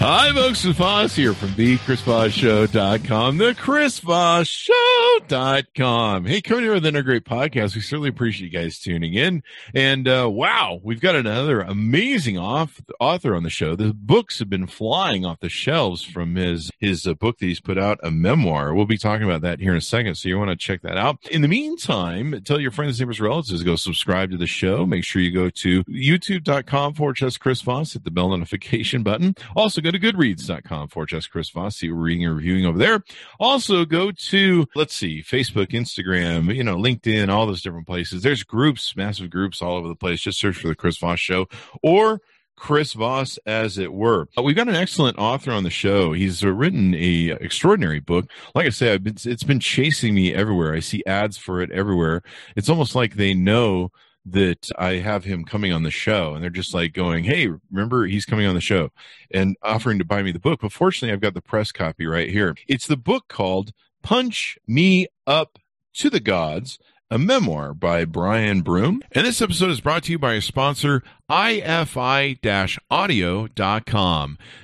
Hi, folks. It's Voss here from the ChrisVossShow.com, the ChrisVossShow.com. Hey, coming here with another great podcast. We certainly appreciate you guys tuning in. And uh, wow, we've got another amazing off, author on the show. The books have been flying off the shelves from his his uh, book that he's put out, a memoir. We'll be talking about that here in a second, so you want to check that out. In the meantime, tell your friends, and neighbors, relatives, to go subscribe to the show. Make sure you go to youtube.com forward slash Chris Voss, hit the bell notification button. Also, go to goodreads.com for just Chris Voss. See what we're reading and reviewing over there. Also go to, let's see, Facebook, Instagram, you know, LinkedIn, all those different places. There's groups, massive groups all over the place. Just search for the Chris Voss show or Chris Voss, as it were. Uh, we've got an excellent author on the show. He's uh, written a extraordinary book. Like I been, it's been chasing me everywhere. I see ads for it everywhere. It's almost like they know that I have him coming on the show and they're just like going, Hey, remember he's coming on the show and offering to buy me the book. But fortunately, I've got the press copy right here. It's the book called Punch Me Up to the Gods a memoir by Brian Broome. And this episode is brought to you by a sponsor, ifi-audio.com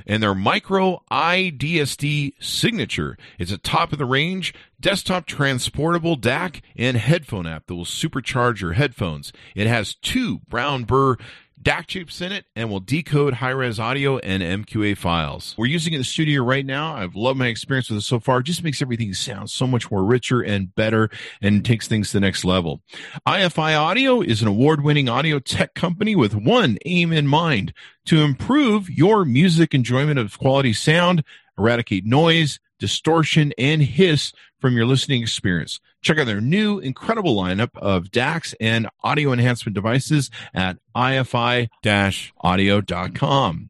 and their micro iDSD signature. It's a top of the range desktop transportable DAC and headphone amp that will supercharge your headphones. It has two brown burr DAC chips in it and will decode high res audio and MQA files. We're using it in the studio right now. I've loved my experience with it so far. It just makes everything sound so much more richer and better and takes things to the next level. IFI Audio is an award winning audio tech company with one aim in mind to improve your music enjoyment of quality sound, eradicate noise, distortion, and hiss from your listening experience. Check out their new incredible lineup of DACs and audio enhancement devices at ifi-audio.com.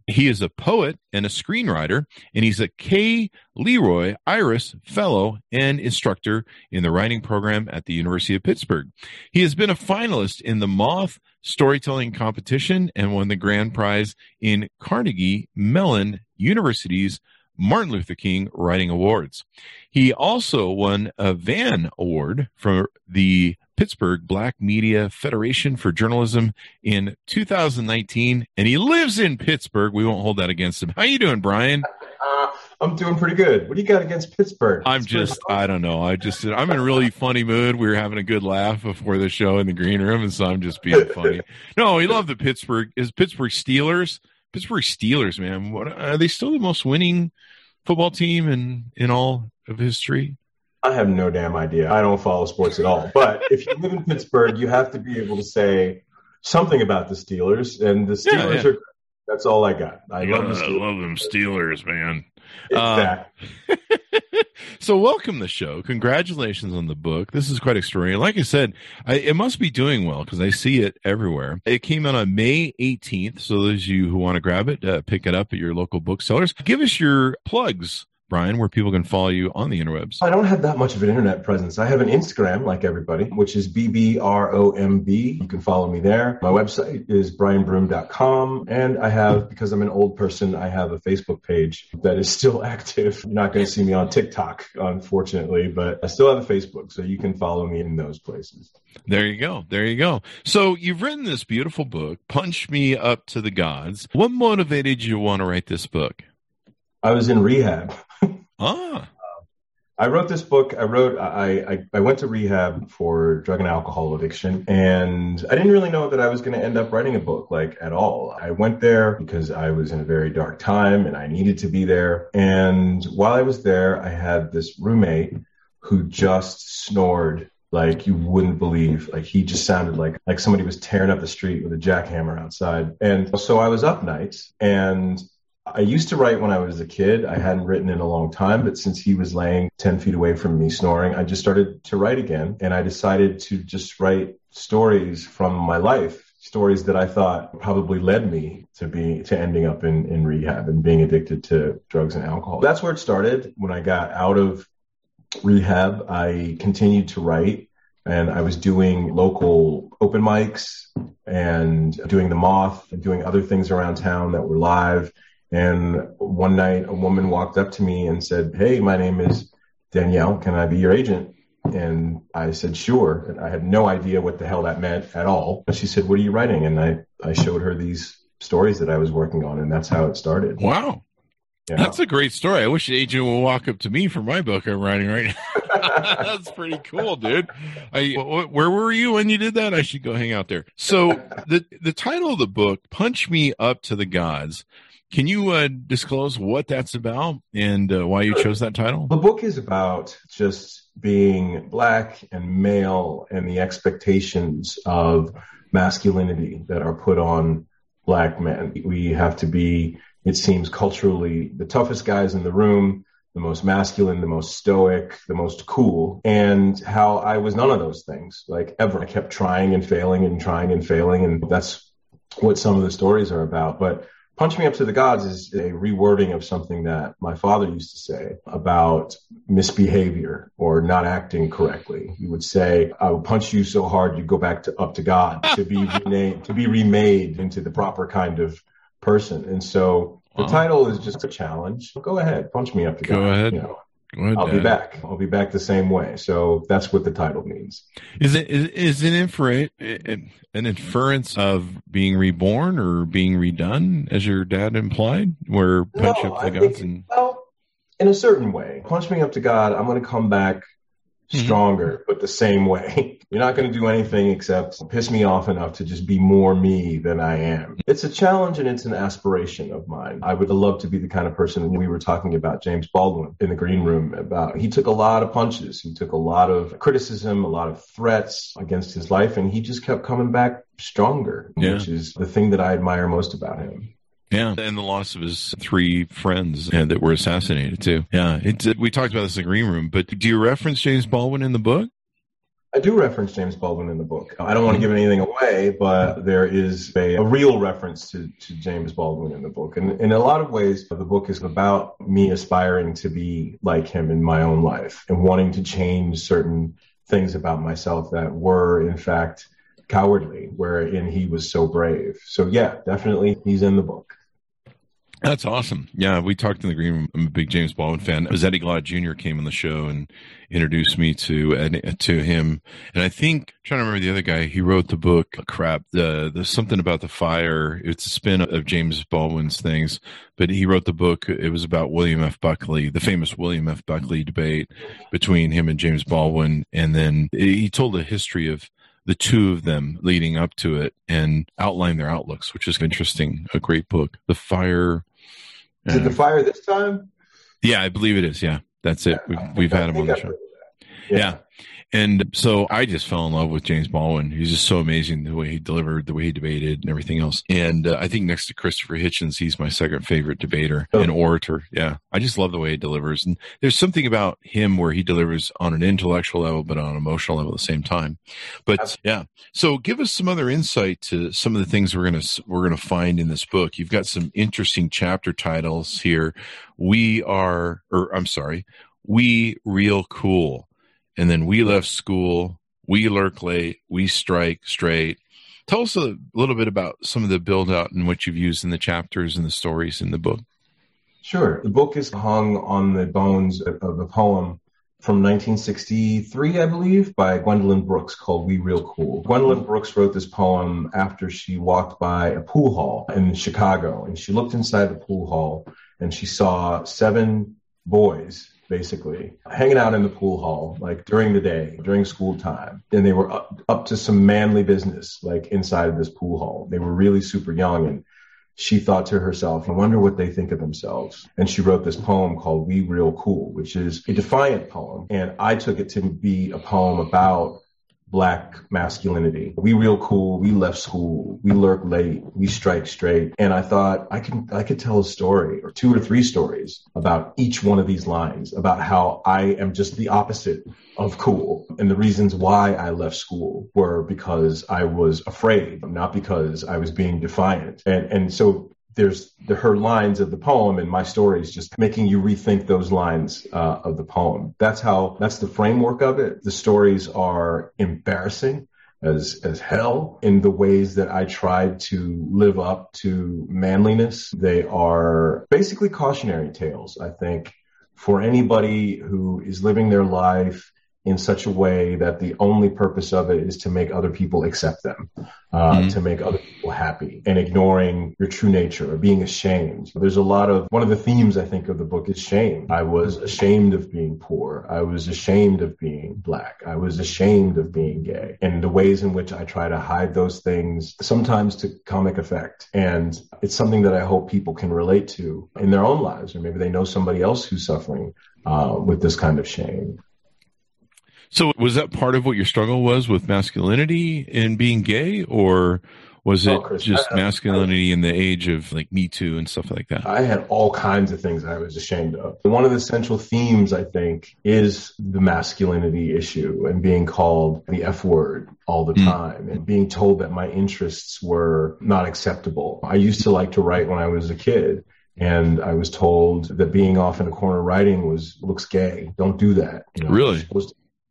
He is a poet and a screenwriter, and he's a K. Leroy Irvis Fellow and instructor in the writing program at the University of Pittsburgh. He has been a finalist in the Moth Storytelling Competition and won the grand prize in Carnegie Mellon University's Martin Luther King Writing Awards. He also won a Vann Award from the Pittsburgh Black Media Federation for Journalism in 2019, and he lives in Pittsburgh. We won't hold that against him. How are you doing, Brian? Uh, I'm doing pretty good. What do you got against Pittsburgh? I'm Pittsburgh just, I don't know. I just, I'm in a really funny mood. We were having a good laugh before the show in the green room, and so I'm just being funny. no, we love the Pittsburgh. Is Pittsburgh Steelers? Pittsburgh Steelers, man. What are they still the most winning football team in in all of history? I have no damn idea. I don't follow sports at all. But if you live in Pittsburgh, you have to be able to say something about the Steelers, and the Steelers yeah, yeah. are. That's all I got. I love, the Steelers. love them Steelers, man. Exactly. Uh, so welcome the show. Congratulations on the book. This is quite extraordinary. Like I said, I, it must be doing well because I see it everywhere. It came out on May 18th. So those of you who want to grab it, uh, pick it up at your local booksellers. Give us your plugs Brian, where people can follow you on the interwebs? I don't have that much of an internet presence. I have an Instagram, like everybody, which is BBROMB. You can follow me there. My website is brianbroome.com. And I have, because I'm an old person, I have a Facebook page that is still active. You're not going to see me on TikTok, unfortunately, but I still have a Facebook. So you can follow me in those places. There you go. There you go. So you've written this beautiful book, Punch Me Up to the Gods. What motivated you to want to write this book? I was in rehab. ah. I wrote this book. I wrote. I, I, I went to rehab for drug and alcohol addiction, and I didn't really know that I was going to end up writing a book like at all. I went there because I was in a very dark time, and I needed to be there. And while I was there, I had this roommate who just snored like you wouldn't believe. Like he just sounded like like somebody was tearing up the street with a jackhammer outside. And so I was up nights and I used to write when I was a kid. I hadn't written in a long time, but since he was laying 10 feet away from me snoring, I just started to write again. And I decided to just write stories from my life stories that I thought probably led me to be to ending up in, in rehab and being addicted to drugs and alcohol. That's where it started. When I got out of rehab, I continued to write and I was doing local open mics and doing the moth and doing other things around town that were live. And one night a woman walked up to me and said, Hey, my name is Danielle. Can I be your agent? And I said, sure. And I had no idea what the hell that meant at all. And she said, what are you writing? And I, I showed her these stories that I was working on. And that's how it started. Wow. Yeah. That's a great story. I wish the agent would walk up to me for my book I'm writing right now. That's pretty cool, dude. I, where were you when you did that? I should go hang out there. So the the title of the book, "Punch Me Up to the Gods," Can you uh, disclose what that's about and uh, why you chose that title? The book is about just being black and male and the expectations of masculinity that are put on black men. We have to be, it seems, culturally the toughest guys in the room, the most masculine, the most stoic, the most cool, and how I was none of those things, like ever. I kept trying and failing and trying and failing, and that's what some of the stories are about. But Punch Me Up to the Gods is a rewording of something that my father used to say about misbehavior or not acting correctly. He would say, I will punch you so hard you go back to up to God to be renamed, to be remade into the proper kind of person. And so the title is just a challenge. Go ahead, punch me up to go God. ahead. You know, Ahead, I'll Dad. be back. I'll be back the same way. So that's what the title means. Is it is, is it infer- an inference of being reborn or being redone, as your dad implied, where punch no, up the gods and well, in a certain way, punch me up to God. I'm going to come back. Stronger, mm-hmm. but the same way. You're not going to do anything except piss me off enough to just be more me than I am. It's a challenge and it's an aspiration of mine. I would love to be the kind of person we were talking about James Baldwin in the green room about. He took a lot of punches. He took a lot of criticism, a lot of threats against his life, and he just kept coming back stronger, yeah. which is the thing that I admire most about him. Yeah, and the loss of his three friends uh, that were assassinated too. Yeah, it's, uh, we talked about this in the green room. But do you reference James Baldwin in the book? I do reference James Baldwin in the book. I don't want to give anything away, but there is a, a, real reference to, to James Baldwin in the book. And in a lot of ways, the book is about me aspiring to be like him in my own life and wanting to change certain things about myself that were, in fact, cowardly, wherein he was so brave. So, yeah, definitely he's in the book. That's awesome. Yeah, we talked in the green room. I'm a big James Baldwin fan. As Eddie Glaude Jr. came on the show and introduced me to to him, and I think I'm trying to remember the other guy. He wrote the book. Crap, the the something about the fire. It's a spin of James Baldwin's things, but he wrote the book. It was about William F. Buckley, the famous William F. Buckley debate between him and James Baldwin, and then he told a history of the two of them leading up to it and outline their outlooks, which is interesting. A great book. The fire is it the uh, fire this time? Yeah, I believe it is. Yeah, that's it. We've, we've had him on the show. Yeah. yeah. And so I just fell in love with James Baldwin. He's just so amazing the way he delivered, the way he debated, and everything else. And uh, I think next to Christopher Hitchens, he's my second favorite debater oh. and orator. Yeah, I just love the way he delivers. And there's something about him where he delivers on an intellectual level, but on an emotional level at the same time. But yeah, so give us some other insight to some of the things we're gonna we're gonna find in this book. You've got some interesting chapter titles here. We are, or I'm sorry, we real cool and then we left school. We lurk late. We strike straight. Tell us a little bit about some of the build out and what you've used in the chapters and the stories in the book. Sure. The book is hung on the bones of a poem from 1963, I believe, by Gwendolyn Brooks called We Real Cool. Gwendolyn Brooks wrote this poem after she walked by a pool hall in Chicago and she looked inside the pool hall and she saw seven boys basically, hanging out in the pool hall, like during the day, during school time. And they were up, up to some manly business, like inside of this pool hall. They were really super young. And she thought to herself, I wonder what they think of themselves. And she wrote this poem called We Real Cool, which is a defiant poem. And I took it to be a poem about black masculinity. We real cool. We left school. We lurk late. We strike straight. And I thought I can I could tell a story or two or three stories about each one of these lines about how I am just the opposite of cool. And the reasons why I left school were because I was afraid, not because I was being defiant. And and so there's the, her lines of the poem and my stories just making you rethink those lines uh, of the poem. That's how that's the framework of it. The stories are embarrassing as as hell in the ways that I tried to live up to manliness. They are basically cautionary tales, I think, for anybody who is living their life in such a way that the only purpose of it is to make other people accept them, uh, mm-hmm. to make other people happy, and ignoring your true nature or being ashamed. There's a lot of one of the themes I think of the book is shame. I was ashamed of being poor. I was ashamed of being black. I was ashamed of being gay, and the ways in which I try to hide those things, sometimes to comic effect. And it's something that I hope people can relate to in their own lives, or maybe they know somebody else who's suffering uh, with this kind of shame. So was that part of what your struggle was with masculinity and being gay, or was it oh, just I, masculinity I, in the age of like Me Too and stuff like that? I had all kinds of things I was ashamed of. One of the central themes, I think, is the masculinity issue and being called the F word all the mm. time and being told that my interests were not acceptable. I used to like to write when I was a kid and I was told that being off in a corner writing was looks gay. Don't do that. You know, really?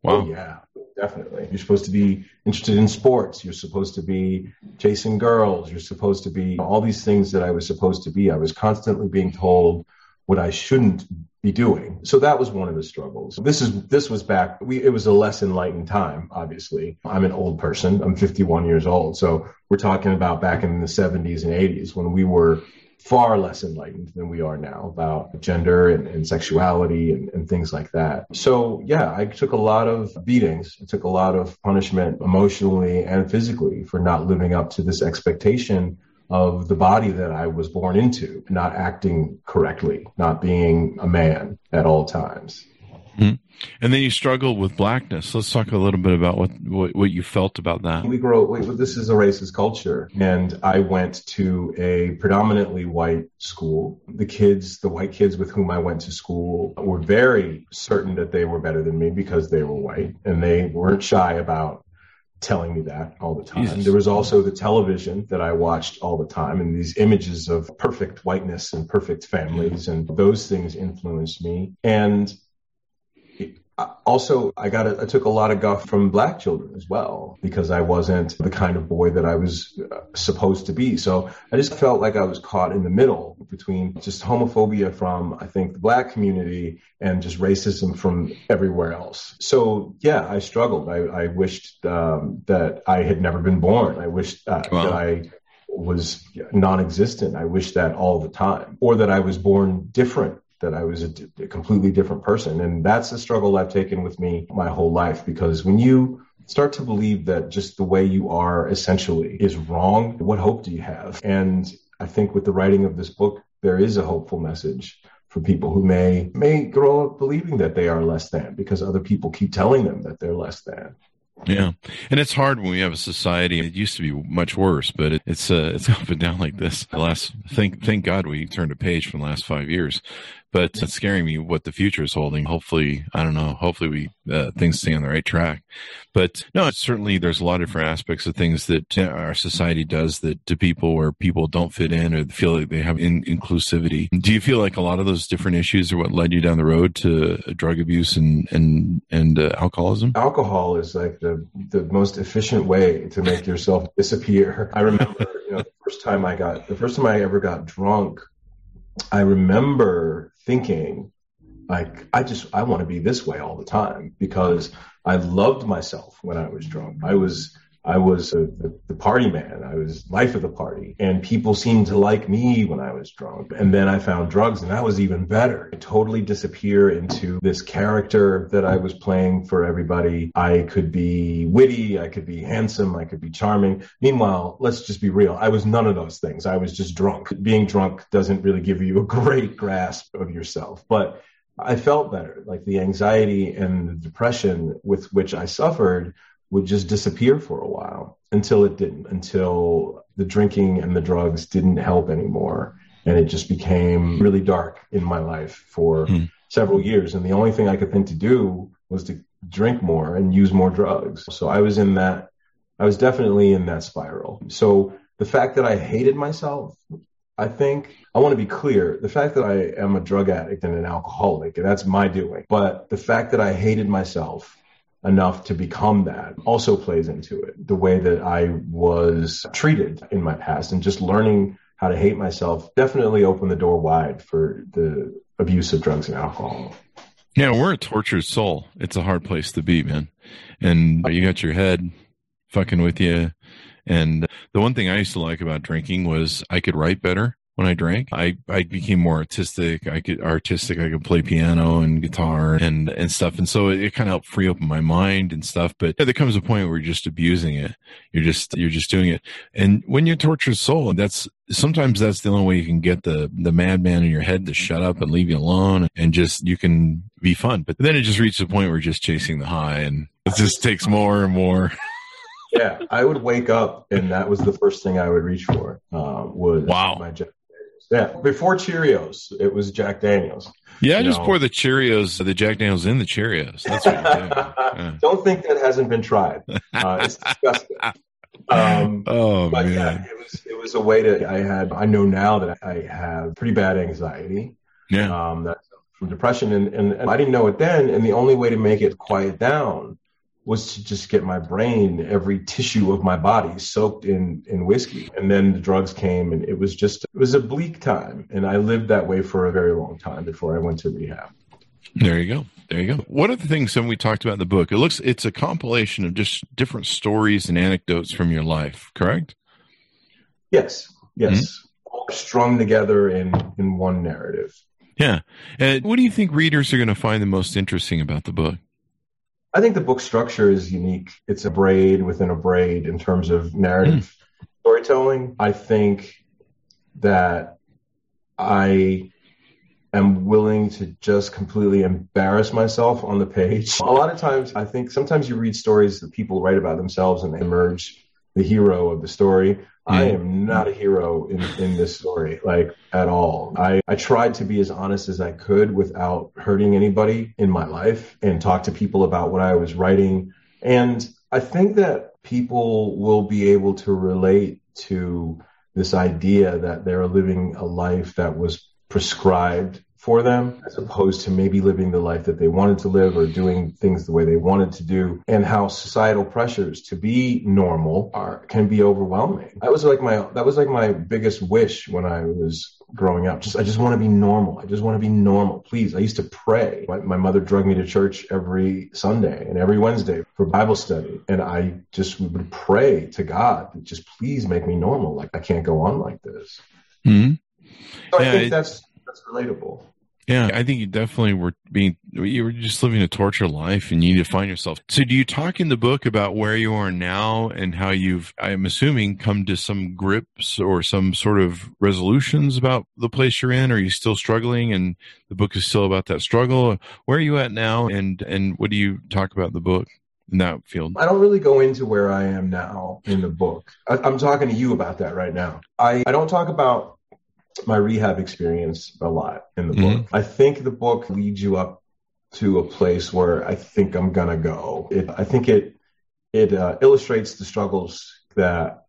Wow. Oh, yeah, definitely. You're supposed to be interested in sports. You're supposed to be chasing girls. You're supposed to be all these things that I was supposed to be. I was constantly being told what I shouldn't be doing. So that was one of the struggles. This is this was back we it was a less enlightened time, obviously. I'm an old person. I'm 51 years old. So we're talking about back in the 70s and 80s when we were far less enlightened than we are now about gender and, and sexuality and, and, things like that. So yeah, I took a lot of beatings. I took a lot of punishment emotionally and physically for not living up to this expectation of the body that I was born into, not acting correctly, not being a man at all times. Mm-hmm. And then you struggled with blackness. Let's talk a little bit about what, what, what you felt about that. We grow. We, this is a racist culture, and I went to a predominantly white school. The kids, the white kids with whom I went to school, were very certain that they were better than me because they were white, and they weren't shy about telling me that all the time. Jesus. There was also the television that I watched all the time and these images of perfect whiteness and perfect families and those things influenced me. And also I got a, I took a lot of guff from black children as well because I wasn't the kind of boy that I was uh, supposed to be. So I just felt like I was caught in the middle between just homophobia from I think the black community and just racism from everywhere else. So yeah, I struggled. I, I wished um, that I had never been born. I wished uh, wow. that I was non-existent. I wished that all the time, or that I was born different that I was a, a completely different person. And that's a struggle I've taken with me my whole life because when you start to believe that just the way you are essentially is wrong, what hope do you have? And I think with the writing of this book, there is a hopeful message for people who may may grow up believing that they are less than because other people keep telling them that they're less than. Yeah, and it's hard when we have a society. It used to be much worse, but it, it's uh, it's up and down like this. The last thank thank God we turned a page from the last five years, but it's scaring me what the future is holding. Hopefully, I don't know. Hopefully, we uh, things stay on the right track. But no, certainly there's a lot of different aspects of things that our society does that to people where people don't fit in or feel like they have in- inclusivity. Do you feel like a lot of those different issues are what led you down the road to drug abuse and and and uh, alcoholism? Alcohol is like the the most efficient way to make yourself disappear. I remember, you know, the first time I got the first time I ever got drunk I remember thinking, like, I just, I want to be this way all the time because I loved myself when I was drunk. I was, I was a, the, the, party man. I was life of the party. And people seemed to like me when I was drunk. And then I found drugs and that was even better. I totally disappear into this character that I was playing for everybody. I could be witty. I could be handsome. I could be charming. Meanwhile, let's just be real. I was none of those things. I was just drunk. Being drunk doesn't really give you a great grasp of yourself, but I felt better. Like the anxiety and the depression with which I suffered would just disappear for a while until it didn't, until the drinking and the drugs didn't help anymore. And it just became really dark in my life for hmm. several years. And the only thing I could think to do was to drink more and use more drugs. So I was in that, I was definitely in that spiral. So the fact that I hated myself, I think I want to be clear. The fact that I am a drug addict and an alcoholic, that's my doing. But the fact that I hated myself enough to become that also plays into it. The way that I was treated in my past and just learning how to hate myself definitely opened the door wide for the abuse of drugs and alcohol. Yeah, we're a tortured soul. It's a hard place to be, man. And you got your head fucking with you. And the one thing I used to like about drinking was I could write better when I drank. I, I became more artistic. I could artistic. I could play piano and guitar and, and stuff. And so it, it kind of helped free open my mind and stuff. But there comes a point where you're just abusing it. You're just, you're just doing it. And when you torture soul, that's sometimes that's the only way you can get the, the madman in your head to shut up and leave you alone and just, you can be fun. But then it just reaches a point where you're just chasing the high and it just takes more and more. yeah, I would wake up and that was the first thing I would reach for. Uh, was wow. my yeah, before Cheerios, it was Jack Daniels. Yeah, I just know. pour the Cheerios, the Jack Daniels in the Cheerios. That's what you do. Yeah. Don't think that hasn't been tried. Uh, it's disgusting. Um, oh but man, yeah, it was it was a way to. I had. I know now that I have pretty bad anxiety. Yeah. Um, that's from depression, and, and, and I didn't know it then. And the only way to make it quiet down was to just get my brain, every tissue of my body soaked in, in whiskey. And then the drugs came and it was just, it was a bleak time. And I lived that way for a very long time before I went to rehab. There you go. There you go. One of the things that we talked about in the book, it looks, it's a compilation of just different stories and anecdotes from your life, correct? Yes. Yes. Mm-hmm. Strung together in, in one narrative. Yeah. And what do you think readers are going to find the most interesting about the book? I think the book structure is unique. It's a braid within a braid in terms of narrative mm. storytelling. I think that I am willing to just completely embarrass myself on the page. A lot of times, I think sometimes you read stories that people write about themselves and they emerge the hero of the story. I am not a hero in, in this story, like at all. I, I tried to be as honest as I could without hurting anybody in my life and talk to people about what I was writing. And I think that people will be able to relate to this idea that they're living a life that was prescribed for them as opposed to maybe living the life that they wanted to live or doing things the way they wanted to do and how societal pressures to be normal are can be overwhelming. That was like my that was like my biggest wish when I was growing up. Just I just want to be normal. I just want to be normal. Please. I used to pray. My, my mother drugged me to church every Sunday and every Wednesday for Bible study. And I just would pray to God, just please make me normal. Like I can't go on like this. Mm-hmm. So yeah, I think it, that's that's relatable. Yeah, I think you definitely were being, you were just living a torture life and you need to find yourself. So do you talk in the book about where you are now and how you've, I'm assuming, come to some grips or some sort of resolutions about the place you're in? Are you still struggling and the book is still about that struggle? Where are you at now and, and what do you talk about in the book? in that field? I don't really go into where I am now in the book. I, am talking to you about that right now. I, I don't talk about my rehab experience a lot in the mm-hmm. book. I think the book leads you up to a place where I think I'm gonna go. It, I think it it uh, illustrates the struggles that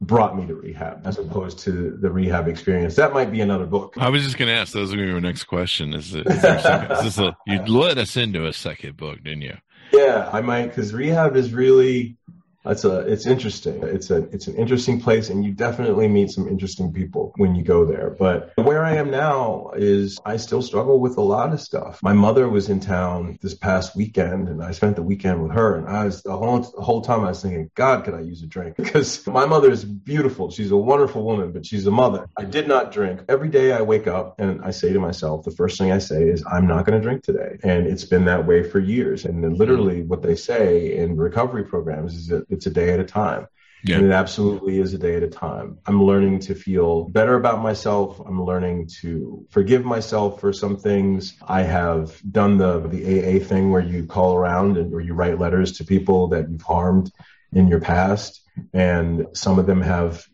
brought me to rehab as opposed to the rehab experience. That might be another book. I was just going to ask. That was going to be my next question. Is, it, is, second, is this a, you let us into a second book, didn't you? Yeah, I might because rehab is really it's a it's interesting. It's a it's an interesting place, and you definitely meet some interesting people when you go there. But where I am now is I still struggle with a lot of stuff. My mother was in town this past weekend, and I spent the weekend with her. And I was the whole the whole time I was thinking, God, could I use a drink? Because my mother is beautiful. She's a wonderful woman, but she's a mother. I did not drink. Every day I wake up and I say to myself, the first thing I say is, I'm not going to drink today. And it's been that way for years. And literally, what they say in recovery programs is that it's a day at a time. Yeah. And it absolutely is a day at a time. I'm learning to feel better about myself. I'm learning to forgive myself for some things. I have done the the AA thing where you call around and where you write letters to people that you've harmed in your past and some of them have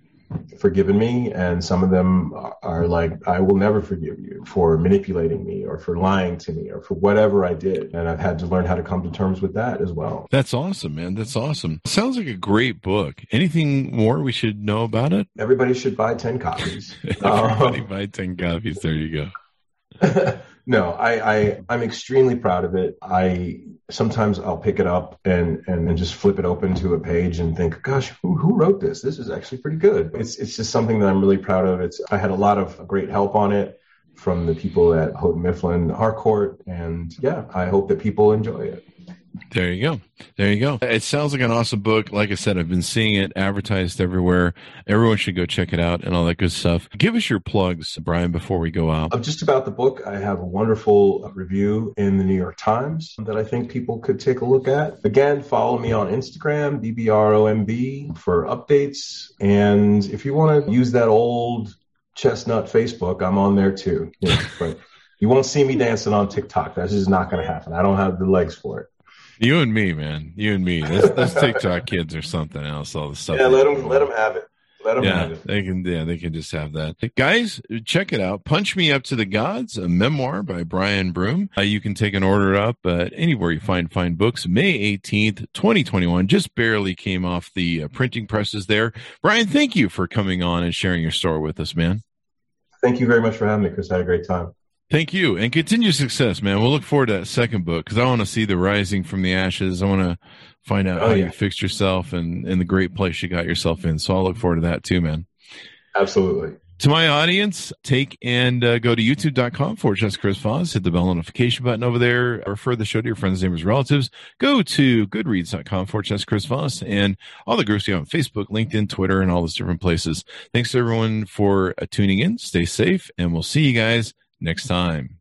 forgiven me and some of them are like i will never forgive you for manipulating me or for lying to me or for whatever i did. And i've had to learn how to come to terms with that as well. That's awesome man. That's awesome. Sounds like a great book. Anything more we should know about it? Everybody should buy 10 copies. Everybody um, buy 10 copies. There you go no I, I i'm extremely proud of it i sometimes I'll pick it up and, and, and just flip it open to a page and think, gosh, who, who wrote this? This is actually pretty good. It's, it's just something that I'm really proud of. It's, I had a lot of great help on it from the people at Houghton Mifflin Harcourt. And yeah, I hope that people enjoy it. There you go. There you go. It sounds like an awesome book. Like I said, I've been seeing it advertised everywhere. Everyone should go check it out and all that good stuff. Give us your plugs, Brian, before we go out. Just about the book, I have a wonderful review in the New York Times that I think people could take a look at. Again, follow me on Instagram, BBROMB, for updates. And if you want to use that old chestnut Facebook, I'm on there too. Yeah, but you won't see me dancing on TikTok. That's just not going to happen. I don't have the legs for it. You and me, man. You and me. Those, those TikTok kids or something else. All the stuff. Yeah, let them let them have it. Let them yeah, have it. they can. Yeah, they can just have that. Guys, check it out. Punch Me Up to the Gods, a memoir by Brian Broome. Uh, you can take an order up uh, anywhere you find fine books. May eighteenth, twenty twenty one. Just barely came off the uh, printing presses there. Brian, thank you for coming on and sharing your story with us, man. Thank you very much for having me, Chris. I had a great time. Thank you and continue success, man. We'll look forward to that second book because I want to see the rising from the ashes. I want to find out oh, how yeah. you fixed yourself and, and the great place you got yourself in. So I'll look forward to that too, man. Absolutely. To my audience, take and uh, go to youtube.com forward slash Chris Voss. Hit the bell notification button over there. Refer the show to your friends, neighbors, relatives. Go to goodreads.com forward slash Chris Voss and all the groups you have on Facebook, LinkedIn, Twitter, and all those different places. Thanks to everyone for uh, tuning in. Stay safe, and we'll see you guys next time.